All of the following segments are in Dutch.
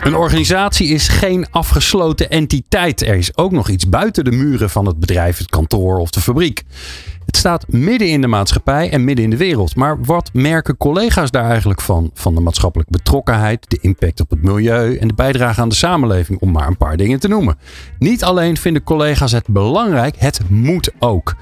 Een organisatie is geen afgesloten entiteit. Er is ook nog iets buiten de muren van het bedrijf, het kantoor of de fabriek. Het staat midden in de maatschappij en midden in de wereld. Maar wat merken collega's daar eigenlijk van? Van de maatschappelijke betrokkenheid, de impact op het milieu en de bijdrage aan de samenleving, om maar een paar dingen te noemen. Niet alleen vinden collega's het belangrijk, het moet ook.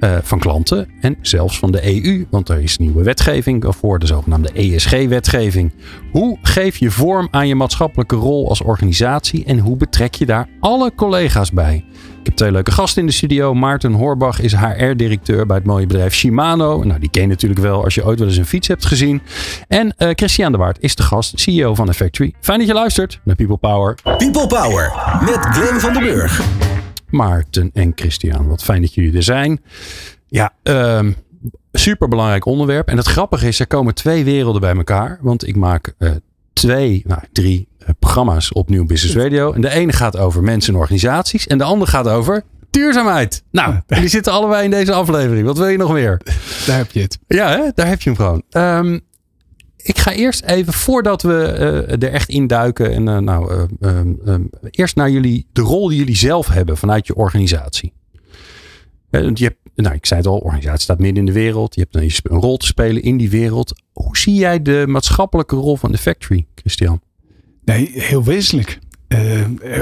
Uh, van klanten en zelfs van de EU, want er is nieuwe wetgeving voor, de zogenaamde ESG-wetgeving. Hoe geef je vorm aan je maatschappelijke rol als organisatie en hoe betrek je daar alle collega's bij? Ik heb twee leuke gasten in de studio. Maarten Horbach is HR-directeur bij het mooie bedrijf Shimano. Nou, die ken je natuurlijk wel als je ooit wel eens een fiets hebt gezien. En uh, Christian de Waard is de gast, CEO van The Factory. Fijn dat je luistert naar People Power. People Power met Glenn van den Burg. Maarten en Christian, wat fijn dat jullie er zijn. Ja, um, super belangrijk onderwerp. En het grappige is, er komen twee werelden bij elkaar. Want ik maak uh, twee, nou, drie uh, programma's op Nieuw Business Radio. En de ene gaat over mensen en organisaties. En de andere gaat over duurzaamheid. Nou, die zitten allebei in deze aflevering. Wat wil je nog meer? Daar heb je het. Ja, hè? daar heb je hem gewoon. Um, ik ga eerst even, voordat we uh, er echt induiken, en uh, nou, uh, eerst naar jullie, de rol die jullie zelf hebben vanuit je organisatie. je hebt, nou, ik zei het al, organisatie staat midden in de wereld. Je hebt een, een rol te spelen in die wereld. Hoe zie jij de maatschappelijke rol van de factory, Christian? Nee, heel wezenlijk.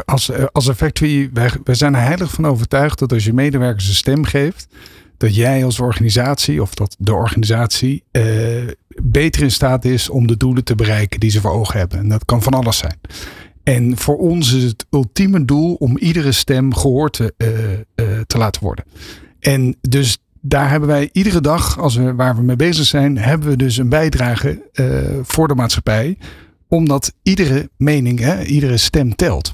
als, als een factory, wij, wij zijn er heilig van overtuigd dat als je medewerkers een stem geeft, dat jij als organisatie of dat de organisatie uh, beter in staat is om de doelen te bereiken die ze voor ogen hebben. En dat kan van alles zijn. En voor ons is het ultieme doel om iedere stem gehoord te, uh, uh, te laten worden. En dus daar hebben wij iedere dag, als we, waar we mee bezig zijn, hebben we dus een bijdrage voor de maatschappij. Omdat iedere mening, hè, iedere stem telt.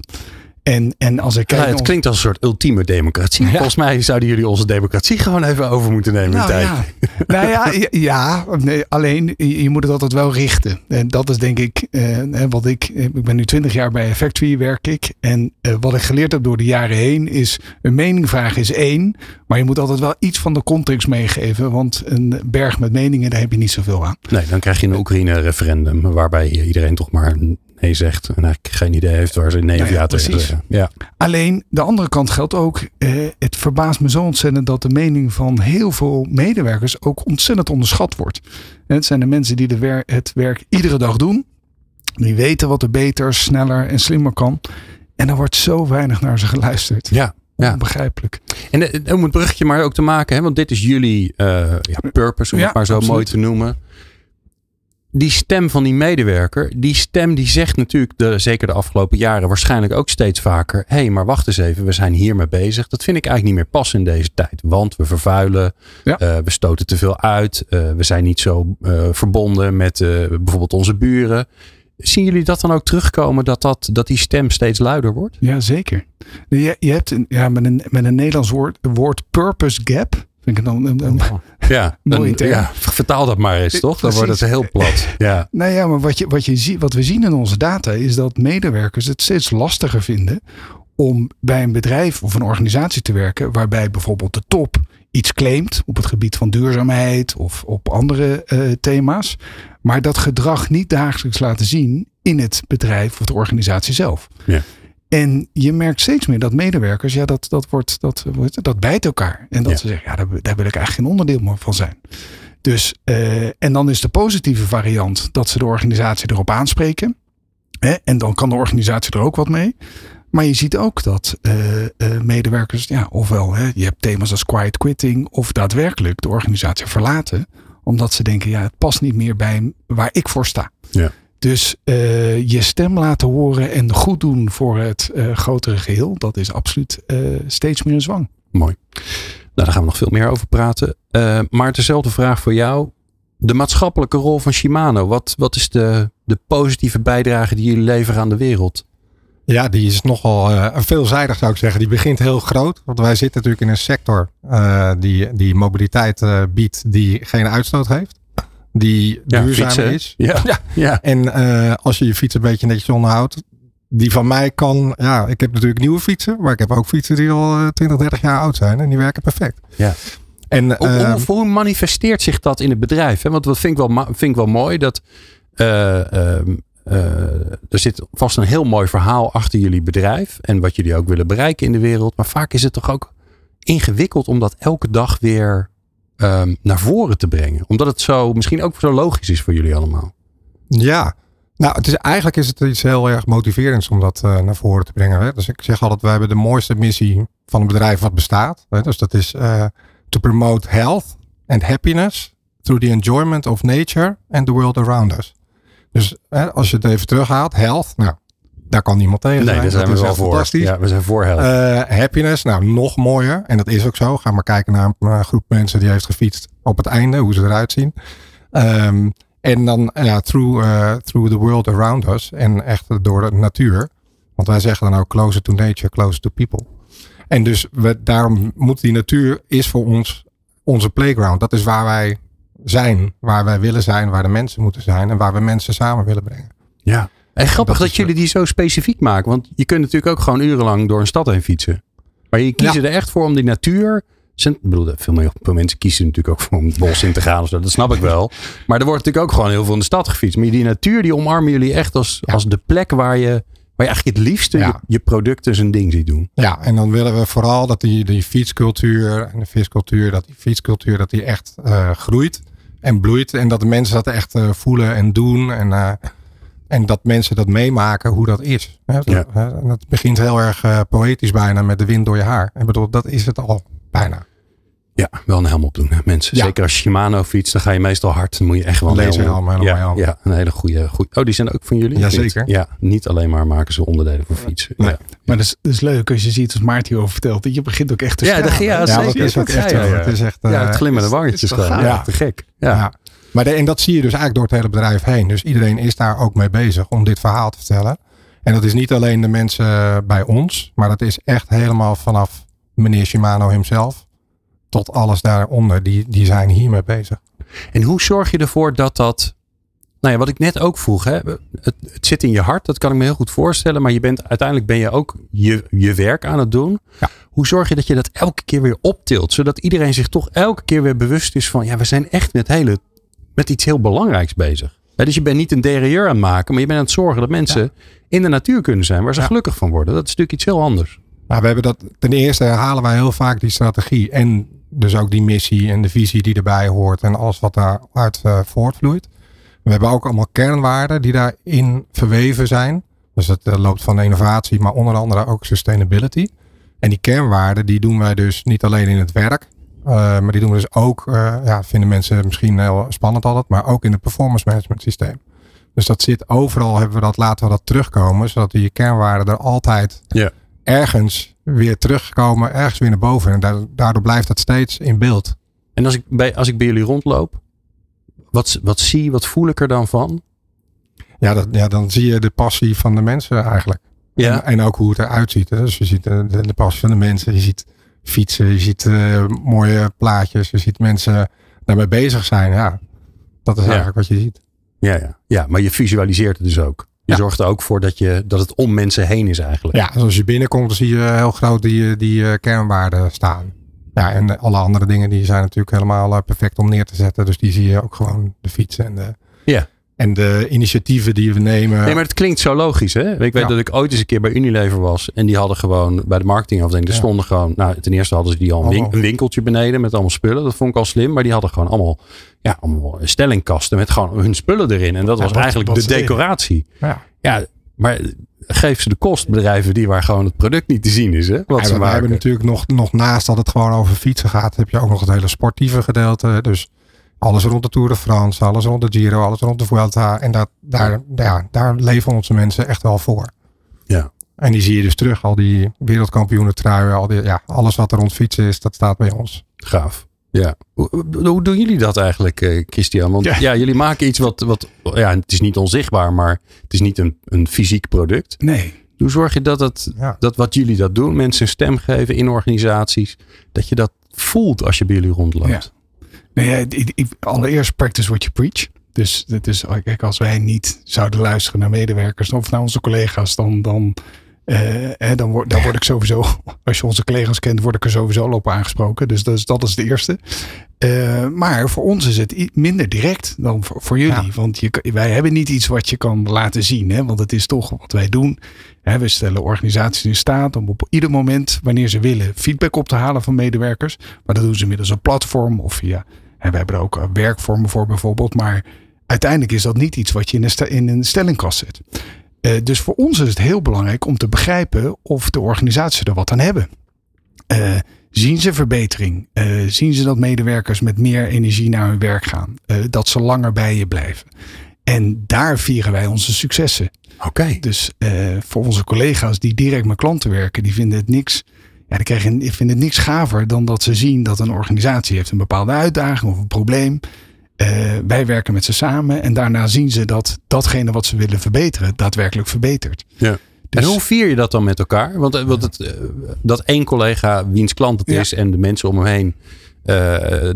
En, en als ik kijk. Het klinkt als een soort ultieme democratie. Volgens mij zouden jullie onze democratie gewoon even over moeten nemen. Nou, tijd. Ja. nou ja, ja nee, alleen je moet het altijd wel richten. En dat is denk ik eh, wat ik. Ik ben nu twintig jaar bij Factory werk ik. En eh, wat ik geleerd heb door de jaren heen is: een mening vragen is één. Maar je moet altijd wel iets van de context meegeven. Want een berg met meningen, daar heb je niet zoveel aan. Nee, dan krijg je een Oekraïne-referendum. Waarbij iedereen toch maar nee zegt en eigenlijk geen idee heeft waar ze nee nou ja, ja tegen zeggen. Ja. Alleen de andere kant geldt ook, eh, het verbaast me zo ontzettend dat de mening van heel veel medewerkers ook ontzettend onderschat wordt. En het zijn de mensen die de wer het werk iedere dag doen. Die weten wat er beter, sneller en slimmer kan. En er wordt zo weinig naar ze geluisterd. Ja, ja. Onbegrijpelijk. En om het bruggetje maar ook te maken, hè, want dit is jullie uh, ja, purpose, om ja, het maar zo absoluut. mooi te noemen die stem van die medewerker, die stem die zegt natuurlijk, de, zeker de afgelopen jaren, waarschijnlijk ook steeds vaker: hé, hey, maar wacht eens even, we zijn hiermee bezig. Dat vind ik eigenlijk niet meer passen in deze tijd. Want we vervuilen, ja. uh, we stoten te veel uit, uh, we zijn niet zo uh, verbonden met bijvoorbeeld onze buren. Zien jullie dat dan ook terugkomen, dat, dat, dat die stem steeds luider wordt? Ja, zeker. Je, je hebt een, ja, met, een, met een Nederlands woord, woord purpose gap. Vind ik dan een, een ja, een, ja, vertaal dat maar eens, toch? Dan wordt het heel plat. Ja. nou ja, maar wat, je, wat, je ziet, wat we zien in onze data is dat medewerkers het steeds lastiger vinden om bij een bedrijf of een organisatie te werken waarbij bijvoorbeeld de top iets claimt op het gebied van duurzaamheid of op andere uh, thema's, maar dat gedrag niet dagelijks laten zien in het bedrijf of de organisatie zelf. Ja. En je merkt steeds meer dat medewerkers, ja, dat, dat, wordt, dat, dat bijt elkaar. En dat ja. ze zeggen, ja, daar, daar, wil ik eigenlijk geen onderdeel meer van zijn. Dus, uh, en dan is de positieve variant dat ze de organisatie erop aanspreken. Hè? En dan kan de organisatie er ook wat mee. Maar je ziet ook dat uh, uh, medewerkers, ja, ofwel hè, je hebt thema's als quiet quitting, of daadwerkelijk de organisatie verlaten, omdat ze denken, ja, het past niet meer bij waar ik voor sta. Ja. Dus uh, je stem laten horen en goed doen voor het uh, grotere geheel, dat is absoluut uh, steeds meer een zwang. Mooi. Nou, daar gaan we nog veel meer over praten. maar dezelfde vraag voor jou. De maatschappelijke rol van Shimano. Wat, wat is de, de positieve bijdrage die jullie leveren aan de wereld? Ja, die is nogal uh, veelzijdig zou ik zeggen. Die begint heel groot. Want wij zitten natuurlijk in een sector uh, die, die mobiliteit uh, biedt die geen uitstoot heeft. Die Ja, duurzaam fietsen. is. Ja. Ja. En als je je fiets een beetje netjes onderhoudt. Die van mij kan, ja, ik heb natuurlijk nieuwe fietsen. Maar ik heb ook fietsen die al 20, 30 jaar oud zijn. En die werken perfect. Ja. En, Hoe, ehm, hoe, hoe manifesteert zich dat in het bedrijf? Hè? Want dat vind ik wel, vind ik wel mooi. Dat, eh, ehm, eh, er zit vast een heel mooi verhaal achter jullie bedrijf. En wat jullie ook willen bereiken in de wereld. Maar vaak is het toch ook ingewikkeld om dat elke dag weer ehm, naar voren te brengen. Omdat het zo misschien ook zo logisch is voor jullie allemaal. Ja, nou, het is, eigenlijk is het iets heel erg motiverends om dat eh, naar voren te brengen. Hè? Dus ik zeg altijd, wij hebben de mooiste missie van een bedrijf wat bestaat. Hè? Dus dat is eh to promote health and happiness through the enjoyment of nature and the world around us. Dus hè, als je het even terughaalt, health, nou, daar kan niemand tegen Nee, daar zijn dat we wel voor. fantastisch. Ja, we zijn voor helft. Eh, happiness, nou nog mooier. En dat is ook zo. Ga maar kijken naar een eh, groep mensen die heeft gefietst op het einde, hoe ze eruit zien. Ehm, en dan ja, through, eh, through the world around us. En echt door de natuur. Want wij zeggen dan ook closer to nature, closer to people. En dus we, daarom moet die natuur is voor ons onze playground. Dat is waar wij zijn, waar wij willen zijn, waar de mensen moeten zijn en waar we mensen samen willen brengen. ja. En grappig dat dat, jullie die zo specifiek maken. Want je kunt natuurlijk ook gewoon urenlang door een stad heen fietsen. Maar je kiezen er echt voor om die natuur. Ik bedoel, veel, meer- veel mensen kiezen natuurlijk ook voor om het bos in te gaan. of zo, Dat snap ik wel. Maar er wordt natuurlijk ook gewoon heel veel in de stad gefietst. Maar die natuur die omarmen jullie echt als, Ja. als de plek waar je, waar je eigenlijk het liefste Ja. je, je producten zijn ding ziet doen. Ja, en dan willen we vooral dat die, die fietscultuur en de viscultuur, dat die fietscultuur, dat die echt eh, groeit en bloeit. En dat de mensen dat echt eh, voelen en doen. En, eh, en dat mensen dat meemaken hoe dat is. Hè, dat, Ja. en dat begint heel erg eh, poëtisch bijna met de wind door je haar. Ik bedoel, dat is het al bijna. Ja, wel een helm opdoen, hè, mensen. Ja. Zeker als Shimano fietst, dan ga je meestal hard. Dan moet je echt wel een ja, helm. ja, een hele goede, goede. Oh, die zijn ook van jullie? Jazeker. Ja, niet alleen maar maken ze onderdelen voor fietsen. Nee. Ja. Maar dat is, dat is leuk als je ziet, als Maarten hierover vertelt, dat je begint ook echt te Ja, dat- ja, dat is ook echt. Het is echt, ja, het eh, glimmende toch gewoon. gaaf? Ja, te gek. Ja. Maar de, en dat zie je dus eigenlijk door het hele bedrijf heen. Dus iedereen is daar ook mee bezig om dit verhaal te vertellen. En dat is niet alleen de mensen bij ons, maar dat is echt helemaal vanaf meneer Shimano hemzelf tot alles daaronder. Die, die zijn hiermee bezig. En hoe zorg je ervoor dat dat... Nou ja, wat ik net ook vroeg. Hè, het, het zit in je hart, dat kan ik me heel goed voorstellen. Maar je bent, uiteindelijk ben je ook je, je werk aan het doen. Ja. Hoe zorg je dat je dat elke keer weer optilt? Zodat iedereen zich toch elke keer weer bewust is van... Ja, we zijn echt met, hele, met iets heel belangrijks bezig. Dus je bent niet een derailleur aan het maken. Maar je bent aan het zorgen dat mensen in de natuur kunnen zijn. Waar ze Ja. gelukkig van worden. Dat is natuurlijk iets heel anders. Nou, we hebben dat, ten eerste herhalen wij heel vaak die strategie. En dus ook die missie en de visie die erbij hoort. En alles wat daaruit eh voortvloeit. We hebben ook allemaal kernwaarden die daarin verweven zijn. Dus dat eh, loopt van innovatie, maar onder andere ook sustainability. En die kernwaarden die doen wij dus niet alleen in het werk. Eh, maar die doen we dus ook, eh, ja, vinden mensen misschien heel spannend altijd. Maar ook in het performance management systeem. Dus dat zit overal, hebben we dat, laten we dat terugkomen. Zodat die kernwaarden er altijd Ja. ergens weer terugkomen, ergens weer naar boven. En da- daardoor blijft dat steeds in beeld. En als ik bij, als ik bij jullie rondloop. Wat, wat zie, wat voel ik er dan van? Ja, dat, ja, dan zie je de passie van de mensen eigenlijk. En, en ook hoe het eruit ziet. hè. Dus je ziet de, de, de passie van de mensen. Je ziet fietsen, je ziet eh, mooie plaatjes. Je ziet mensen daarmee bezig zijn. Ja, dat is Ja. eigenlijk wat je ziet. Ja, ja. ja, maar je visualiseert het dus ook. Je Ja. zorgt er ook voor dat, je, dat het om mensen heen is eigenlijk. Ja, dus als je binnenkomt, dan zie je heel groot die, die eh, kernwaarden staan. Ja, en alle andere dingen die zijn natuurlijk helemaal eh, perfect om neer te zetten. Dus die zie je ook gewoon de fietsen en de, Ja. En de initiatieven die we nemen. Nee, maar het klinkt zo logisch. Hè? Ik weet Ja. dat ik ooit eens een keer bij Unilever was. En die hadden gewoon bij de marketingafdeling. Er Ja. stonden gewoon. Nou, ten eerste hadden ze die al een, winkeltje beneden met allemaal spullen. Dat vond ik al slim. Maar die hadden gewoon allemaal, ja, allemaal stellingkasten met gewoon hun spullen erin. En dat Ja, was eigenlijk de decoratie. Ja. Ja, maar geef ze de kost bedrijven die waar gewoon het product niet te zien is. Hè? Wat Ja, ze we hebben natuurlijk nog, nog naast dat het gewoon over fietsen gaat, heb je ook nog het hele sportieve gedeelte. Dus alles rond de Tour de France, alles rond de Giro, alles rond de Vuelta. En dat, daar, ja, daar leven onze mensen echt wel voor. Ja. En die zie je dus terug, al die wereldkampioenen truien, al die, ja, alles wat er rond fietsen is, dat staat bij ons. Gaaf. Ja. Hoe, doen jullie dat eigenlijk, eh, Christian? Want ja. Ja. jullie maken iets wat, wat, ja, het is niet onzichtbaar, maar het is niet een, een fysiek product. Nee. Hoe zorg je dat, het, Ja. dat wat jullie dat doen, mensen een stem geven in organisaties, dat je dat voelt als je bij jullie rondloopt? Ja. Nee, allereerst practice what you preach. Dus, kijk, als wij niet zouden luisteren naar medewerkers of naar onze collega's, dan, dan, eh, hè, dan, word, dan word ik sowieso, als je onze collega's kent, word ik er sowieso al op aangesproken. Dus dat is, dat is de eerste. Eh, maar voor ons is het minder direct dan voor, voor jullie. Ja. Want je, wij hebben niet iets wat je kan laten zien. Hè? Want het is toch wat wij doen. Hè, we stellen organisaties in staat om op ieder moment, wanneer ze willen, feedback op te halen van medewerkers. Maar dat doen ze middels een platform of via. Hè, we hebben er ook eh, werkvormen voor bijvoorbeeld. Maar uiteindelijk is dat niet iets wat je in een, in een stellingkast zet. Eh, dus voor ons is het heel belangrijk om te begrijpen of de organisaties er wat aan hebben. Eh, zien ze verbetering? Zien ze dat medewerkers met meer energie naar hun werk gaan? Dat ze langer bij je blijven? En daar vieren wij onze successen. Oké. Dus voor onze collega's die direct met klanten werken, die vinden het niks. Ja, die, krijgen, die vinden het niks gaver dan dat ze zien dat een organisatie heeft een bepaalde uitdaging of een probleem. Eh, wij werken met ze samen en daarna zien ze dat datgene wat ze willen verbeteren, daadwerkelijk verbetert. Ja. Dus- en hoe vier je dat dan met elkaar? Want, eh, want het, eh, dat één collega wiens klant het Ja. is en de mensen om hem heen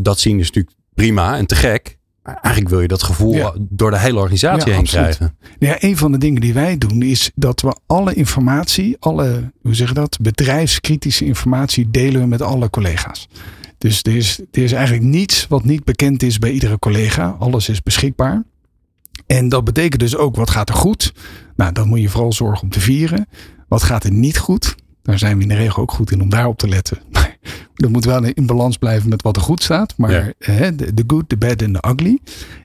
dat zien is natuurlijk prima en te gek. Eigenlijk wil je dat gevoel Ja. door de hele organisatie Ja, heen absoluut. krijgen. Ja, een van de dingen die wij doen is dat we alle informatie, alle, hoe zeg je dat, bedrijfskritische informatie delen we met alle collega's. Dus er is, er is eigenlijk niets wat niet bekend is bij iedere collega. Alles is beschikbaar. En dat betekent dus ook wat gaat er goed. Nou, dan moet je vooral zorgen om te vieren. Wat gaat er niet goed? Daar zijn we in de regel ook goed in om daarop te letten. Dat moet wel in balans blijven met wat er goed staat. Maar Ja. de, good, de bad en de ugly.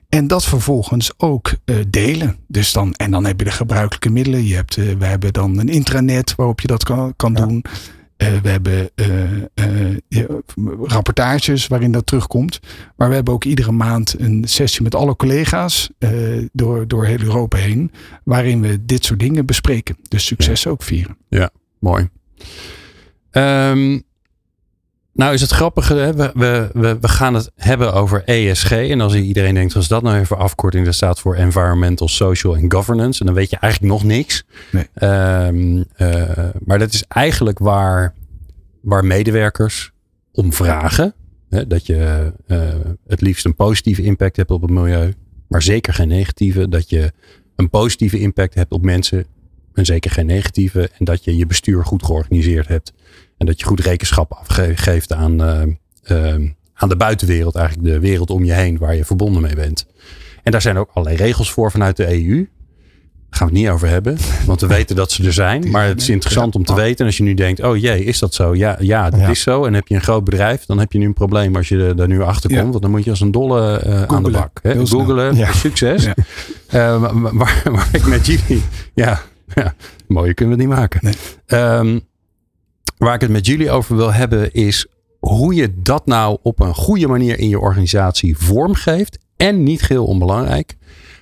En dat vervolgens ook eh, delen. Dus dan, en dan heb je de gebruikelijke middelen. Je hebt, eh, we hebben dan een intranet waarop je dat kan, kan Ja. doen. Eh, we hebben ja, rapportages waarin dat terugkomt. Maar we hebben ook iedere maand een sessie met alle collega's door, door heel Europa heen. Waarin we dit soort dingen bespreken. Dus succes ook vieren. Mooi. Ehm, nou is het grappige, hè? We, we, we, we gaan het hebben over ESG. En als iedereen denkt, als dat nou even afkorting, dat staat voor Environmental, Social and Governance. En dan weet je eigenlijk nog niks. Nee. Ehm, eh, maar dat is eigenlijk waar, waar medewerkers om vragen. Hè? Dat je eh, het liefst een positieve impact hebt op het milieu. Maar zeker geen negatieve. Dat je een positieve impact hebt op mensen en zeker geen negatieve. En dat je je bestuur goed georganiseerd hebt. En dat je goed rekenschap afgeeft aan, eh, eh, aan de buitenwereld. Eigenlijk de wereld om je heen waar je verbonden mee bent. En daar zijn ook allerlei regels voor vanuit de EU. Daar gaan we het niet over hebben. Want we weten dat ze er zijn. Maar het is interessant om te weten. En als je nu denkt, oh jee, is dat zo? Ja, ja Ja. is zo. En heb je een groot bedrijf, dan heb je nu een probleem als je daar nu achter komt. Ja. Want dan moet je als een dolle eh, aan de bak. Hè? Googelen, Ja. succes. Maar- waar, waar ik met jullie... Ja, ja, mooier kunnen we het niet maken. Nee. Ehm, waar ik het met jullie over wil hebben is hoe je dat nou op een goede manier in je organisatie vormgeeft. En niet geheel onbelangrijk,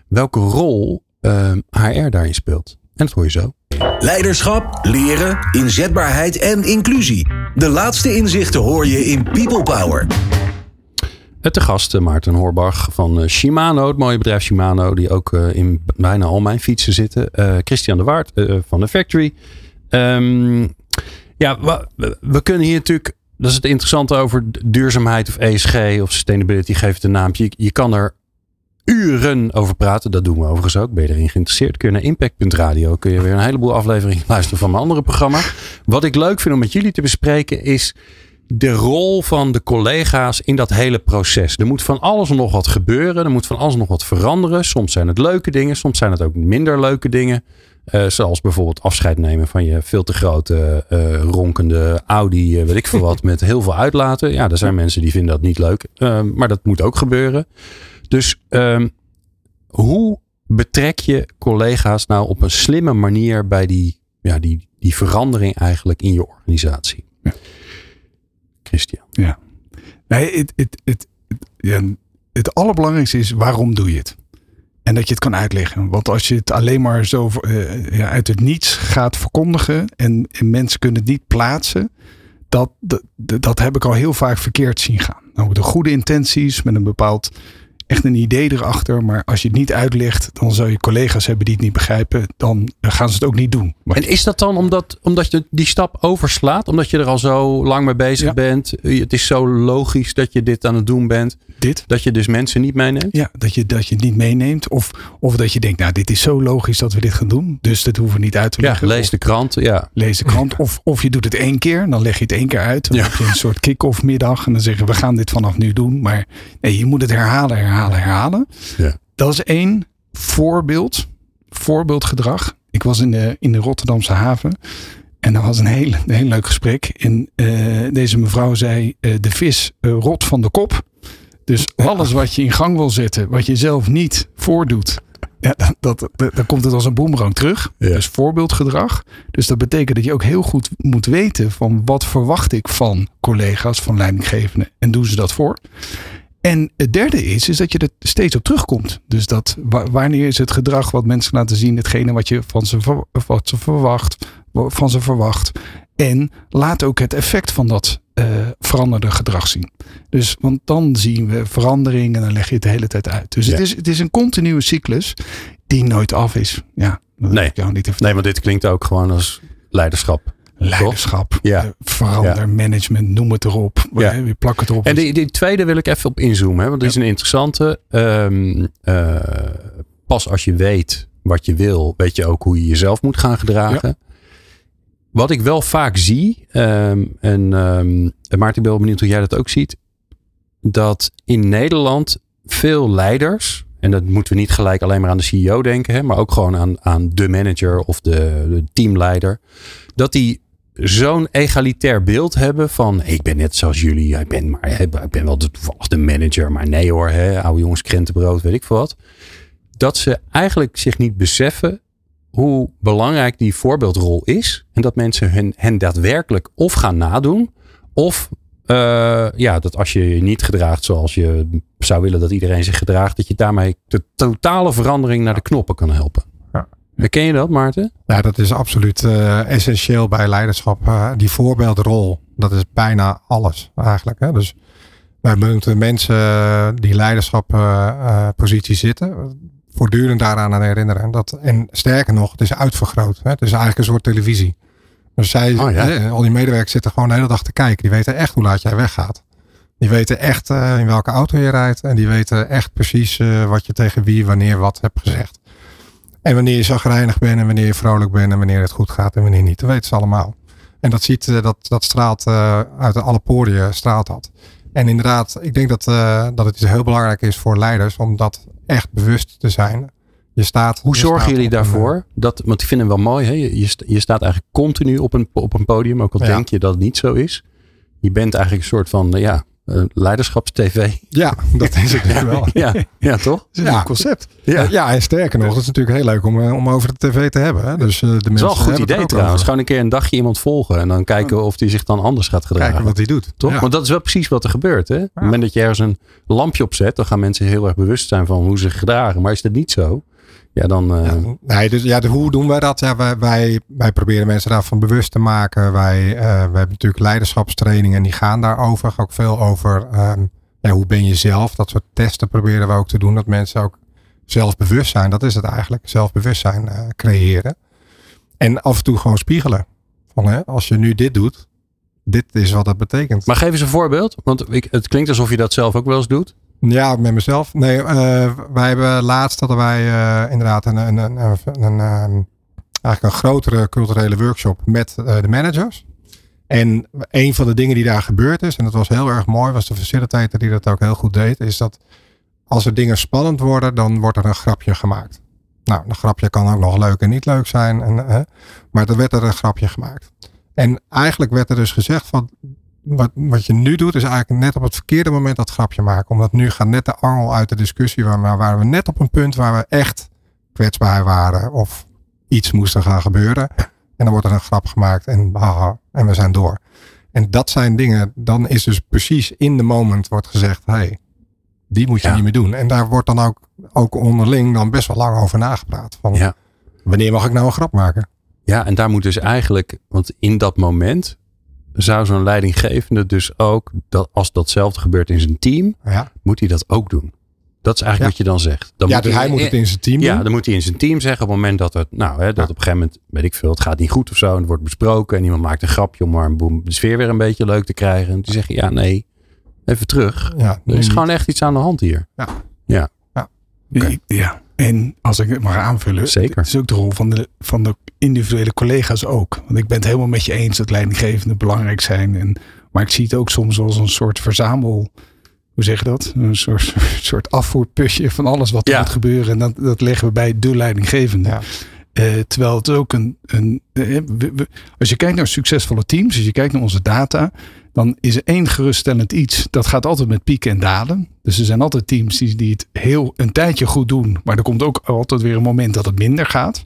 welke rol ehm, HR daarin speelt. En dat hoor je zo. Leiderschap, leren, inzetbaarheid en inclusie. De laatste inzichten hoor je in People Power. Te gast eh, Maarten Hoorbach van eh, Shimano, het mooie bedrijf Shimano, die ook eh, in bijna al mijn fietsen zitten. Christian de Waard van de Factory. Ehm, ja, we, kunnen hier natuurlijk, dat is het interessante over duurzaamheid of ESG of sustainability, geef het een naampje. Je, je kan er uren over praten. Dat doen we overigens ook. Ben je erin geïnteresseerd? Kun je naar impact.radio. Kun je weer een heleboel afleveringen luisteren van mijn andere programma. Wat ik leuk vind om met jullie te bespreken is de rol van de collega's in dat hele proces. Er moet van alles en nog wat gebeuren. Er moet van alles en nog wat veranderen. Soms zijn het leuke dingen. Soms zijn het ook minder leuke dingen. Eh, zoals bijvoorbeeld afscheid nemen van je veel te grote eh, ronkende Audi, eh, weet ik veel wat, met heel veel uitlaten. Ja, er zijn mensen die vinden dat niet leuk. Eh, maar dat moet ook gebeuren. Dus ehm, hoe betrek je collega's nou op een slimme manier bij die, ja, die, die verandering eigenlijk in je organisatie? Christian. Nee, het, het, het, ja, het allerbelangrijkste is waarom doe je het? En dat je het kan uitleggen. Want als je het alleen maar zo eh, ja, uit het niets gaat verkondigen en, en mensen kunnen het niet plaatsen, dat, dat, dat heb ik al heel vaak verkeerd zien gaan. Nou, de goede intenties met een bepaald echt een idee erachter. Maar als je het niet uitlegt, dan zou je collega's hebben die het niet begrijpen. Dan gaan ze het ook niet doen. En is dat dan omdat, omdat je die stap overslaat? Omdat je er al zo lang mee bezig Ja. bent? Het is zo logisch dat je dit aan het doen bent. Dit? Dat je dus mensen niet meeneemt? Ja, dat je, dat je het niet meeneemt. Of, of dat je denkt, nou, dit is zo logisch dat we dit gaan doen. Dus dat hoeven we niet uit te Ja, leggen. lees Of de krant. Ja. lees de krant. Of, of je doet het één keer, dan leg je het één keer uit. Dan Ja. heb je een soort kick-off middag. En dan zeggen we, we gaan dit vanaf nu doen. Maar nee, je moet het herhalen, herhalen, herhalen. Ja. Dat is één voorbeeld. Voorbeeldgedrag. Ik was in de, in de Rotterdamse haven. En dat was een heel, een heel leuk gesprek. En eh, deze mevrouw zei, eh, de vis eh, rot van de kop. Dus alles wat je in gang wil zetten, wat je zelf niet voordoet. Ja, dat, dat, dat- dan komt het als een boemerang terug. Ja. Dus voorbeeldgedrag. Dus dat betekent dat je ook heel goed moet weten van wat verwacht ik van collega's, van leidinggevenden. En doen ze dat voor? En het derde is, is dat je er steeds op terugkomt. Dus dat wa- wanneer is het gedrag wat mensen laten zien, hetgene wat je van ze, wat ze verwacht, wa- van ze verwacht. En laat ook het effect van dat eh, veranderde gedrag zien. Dus, want dan zien we verandering en dan leg je het de hele tijd uit. Dus Ja. het, is, het is een continue cyclus die nooit af is. Ja, dat Nee. ik jou niet Nee, want dit klinkt ook gewoon als leiderschap. Leiderschap, Ja. eh, verander, management, noem het erop. Ja. Je plakt het erop. En die, die tweede wil ik even op inzoomen. Hè, want dit is een interessante. Ehm, eh, pas als je weet wat je wil, weet je ook hoe je jezelf moet gaan gedragen. Wat ik wel vaak zie, ehm, en, ehm, en Maarten, ik ben benieuwd hoe jij dat ook ziet. Dat in Nederland veel leiders, en dat moeten we niet gelijk alleen maar aan de CEO denken, hè, maar ook gewoon aan, aan de manager of de, de teamleider. Dat die zo'n egalitair beeld hebben van ik ben net zoals jullie, ik ben, maar, ik ben wel de, toevallig de manager, maar nee hoor, hè, oude jongens krentenbrood, weet ik veel wat. Dat ze eigenlijk zich niet beseffen hoe belangrijk die voorbeeldrol is en dat mensen hen, hen daadwerkelijk of gaan nadoen of eh, ja, dat als je je niet gedraagt zoals je zou willen dat iedereen zich gedraagt, dat je daarmee de totale verandering naar de knoppen kan helpen. Herken je dat, Maarten? Ja, dat is absoluut eh, essentieel bij leiderschap. Eh, die voorbeeldrol, dat is bijna alles eigenlijk. Hè? Dus wij moeten mensen eh, die leiderschappositie zitten, voortdurend daaraan aan herinneren. Dat, en sterker nog, het is uitvergroot. Hè? Het is eigenlijk een soort televisie. Dus zij, Oh, ja. al die medewerkers zitten gewoon de hele dag te kijken. Die weten echt hoe laat jij weggaat. Die weten echt eh, in welke auto je rijdt. En die weten echt precies eh, wat je tegen wie, wanneer, wat hebt gezegd. En wanneer je zagrijnig bent en wanneer je vrolijk bent en wanneer het goed gaat en wanneer niet. Dat weten ze allemaal. En dat, ziet, eh, dat, dat straalt eh, uit alle poriën straalt dat. En inderdaad, ik denk dat, eh, dat het heel belangrijk is voor leiders om dat echt bewust te zijn. Je staat, Hoe je zorgen staat jullie een, daarvoor? Dat, want ik vind hem wel mooi. Hè? Je, je sta- je staat eigenlijk continu op een, op een podium, ook al Ja. denk je dat het niet zo is. Je bent eigenlijk een soort van eh, ja, eh, leiderschapstv. Ja, dat is het dus wel. ja, ja, toch? Dat is een Ja. concept. Ja. Ja. en sterker nog, het is natuurlijk heel leuk om, eh, om over de tv te hebben. Hè? Dus, eh, de Dat is mensen wel een goed hebben het idee trouwens. over. Gewoon een keer een dagje iemand volgen en dan kijken of die zich dan anders gaat gedragen. Kijken wat hij doet. Toch? Ja. Want dat is wel precies wat er gebeurt. Hè? Op het moment dat je ergens een lampje op zet, dan gaan mensen heel erg bewust zijn van hoe ze zich gedragen. Maar is dat niet zo? Ja, dan. eh, Ja, nee, dus ja, de, hoe doen wij dat? Ja, wij, wij, wij proberen mensen daarvan bewust te maken. Wij, eh, we hebben natuurlijk leiderschapstrainingen en die gaan daarover. Ook veel over ehm, ja, hoe ben je zelf. Dat soort testen proberen we ook te doen. Dat mensen ook zelfbewust zijn. Dat is het eigenlijk. Zelfbewustzijn eh, creëren. En af en toe gewoon spiegelen. Van, hè, als je nu dit doet, dit is wat dat betekent. Maar geef eens een voorbeeld. Want ik, het klinkt alsof je dat zelf ook wel eens doet. Ja, met mezelf. Nee, eh, wij hebben laatst hadden wij eh, inderdaad een, een, een, een, ehm, eigenlijk een grotere culturele workshop met eh, de managers. En een van de dingen die daar gebeurd is, en dat was heel erg mooi, was de facilitator die dat ook heel goed deed, is dat als er dingen spannend worden, dan wordt er een grapje gemaakt. Nou, een grapje kan ook nog leuk en niet leuk zijn, en, maar er werd er een grapje gemaakt. En eigenlijk werd er dus gezegd van, wat, wat je nu doet, is eigenlijk net op het verkeerde moment dat grapje maken. Omdat nu gaat net de angel uit de discussie. Waar, waren we net op een punt waar we echt kwetsbaar waren. Of iets moest er gaan gebeuren. En dan wordt er een grap gemaakt en haha, en we zijn door. En dat zijn dingen, dan is dus precies in de moment wordt gezegd, hey, die moet je Ja. niet meer doen. En daar wordt dan ook, ook onderling dan best wel lang over nagepraat. Van, Ja. Wanneer mag ik nou een grap maken? Ja, en daar moet dus eigenlijk, want in dat moment zou zo'n leidinggevende dus ook, dat, als datzelfde gebeurt in zijn team, Ja, moet hij dat ook doen. Dat is eigenlijk wat je dan zegt. Dan ja, moet dus hij moet het in zijn team Ja, doen. dan moet hij in zijn team zeggen op het moment dat het, nou, hè, dat Ja. op een gegeven moment, weet ik veel, het gaat niet goed of zo. En het wordt besproken en iemand maakt een grapje om maar een boem, de sfeer weer een beetje leuk te krijgen. En die zeggen, ja, nee, even terug. Ja, Er is niet. gewoon echt iets aan de hand hier. Oké. Ja, en als ik het mag aanvullen. Zeker. Het is ook de rol van de, van de individuele collega's ook. Want ik ben het helemaal met je eens dat leidinggevenden belangrijk zijn. En, maar ik zie het ook soms als een soort verzamel. Hoe zeg je dat? Een soort, soort afvoerputje van alles wat er Ja. moet gebeuren. En dat, dat leggen we bij de leidinggevende. Ja. Eh, terwijl het ook een. een eh, we- we- als je kijkt naar succesvolle teams, als je kijkt naar onze data, dan is er één geruststellend iets. Dat gaat altijd met pieken en dalen. Dus er zijn altijd teams die, die het heel een tijdje goed doen, maar er komt ook altijd weer een moment dat het minder gaat.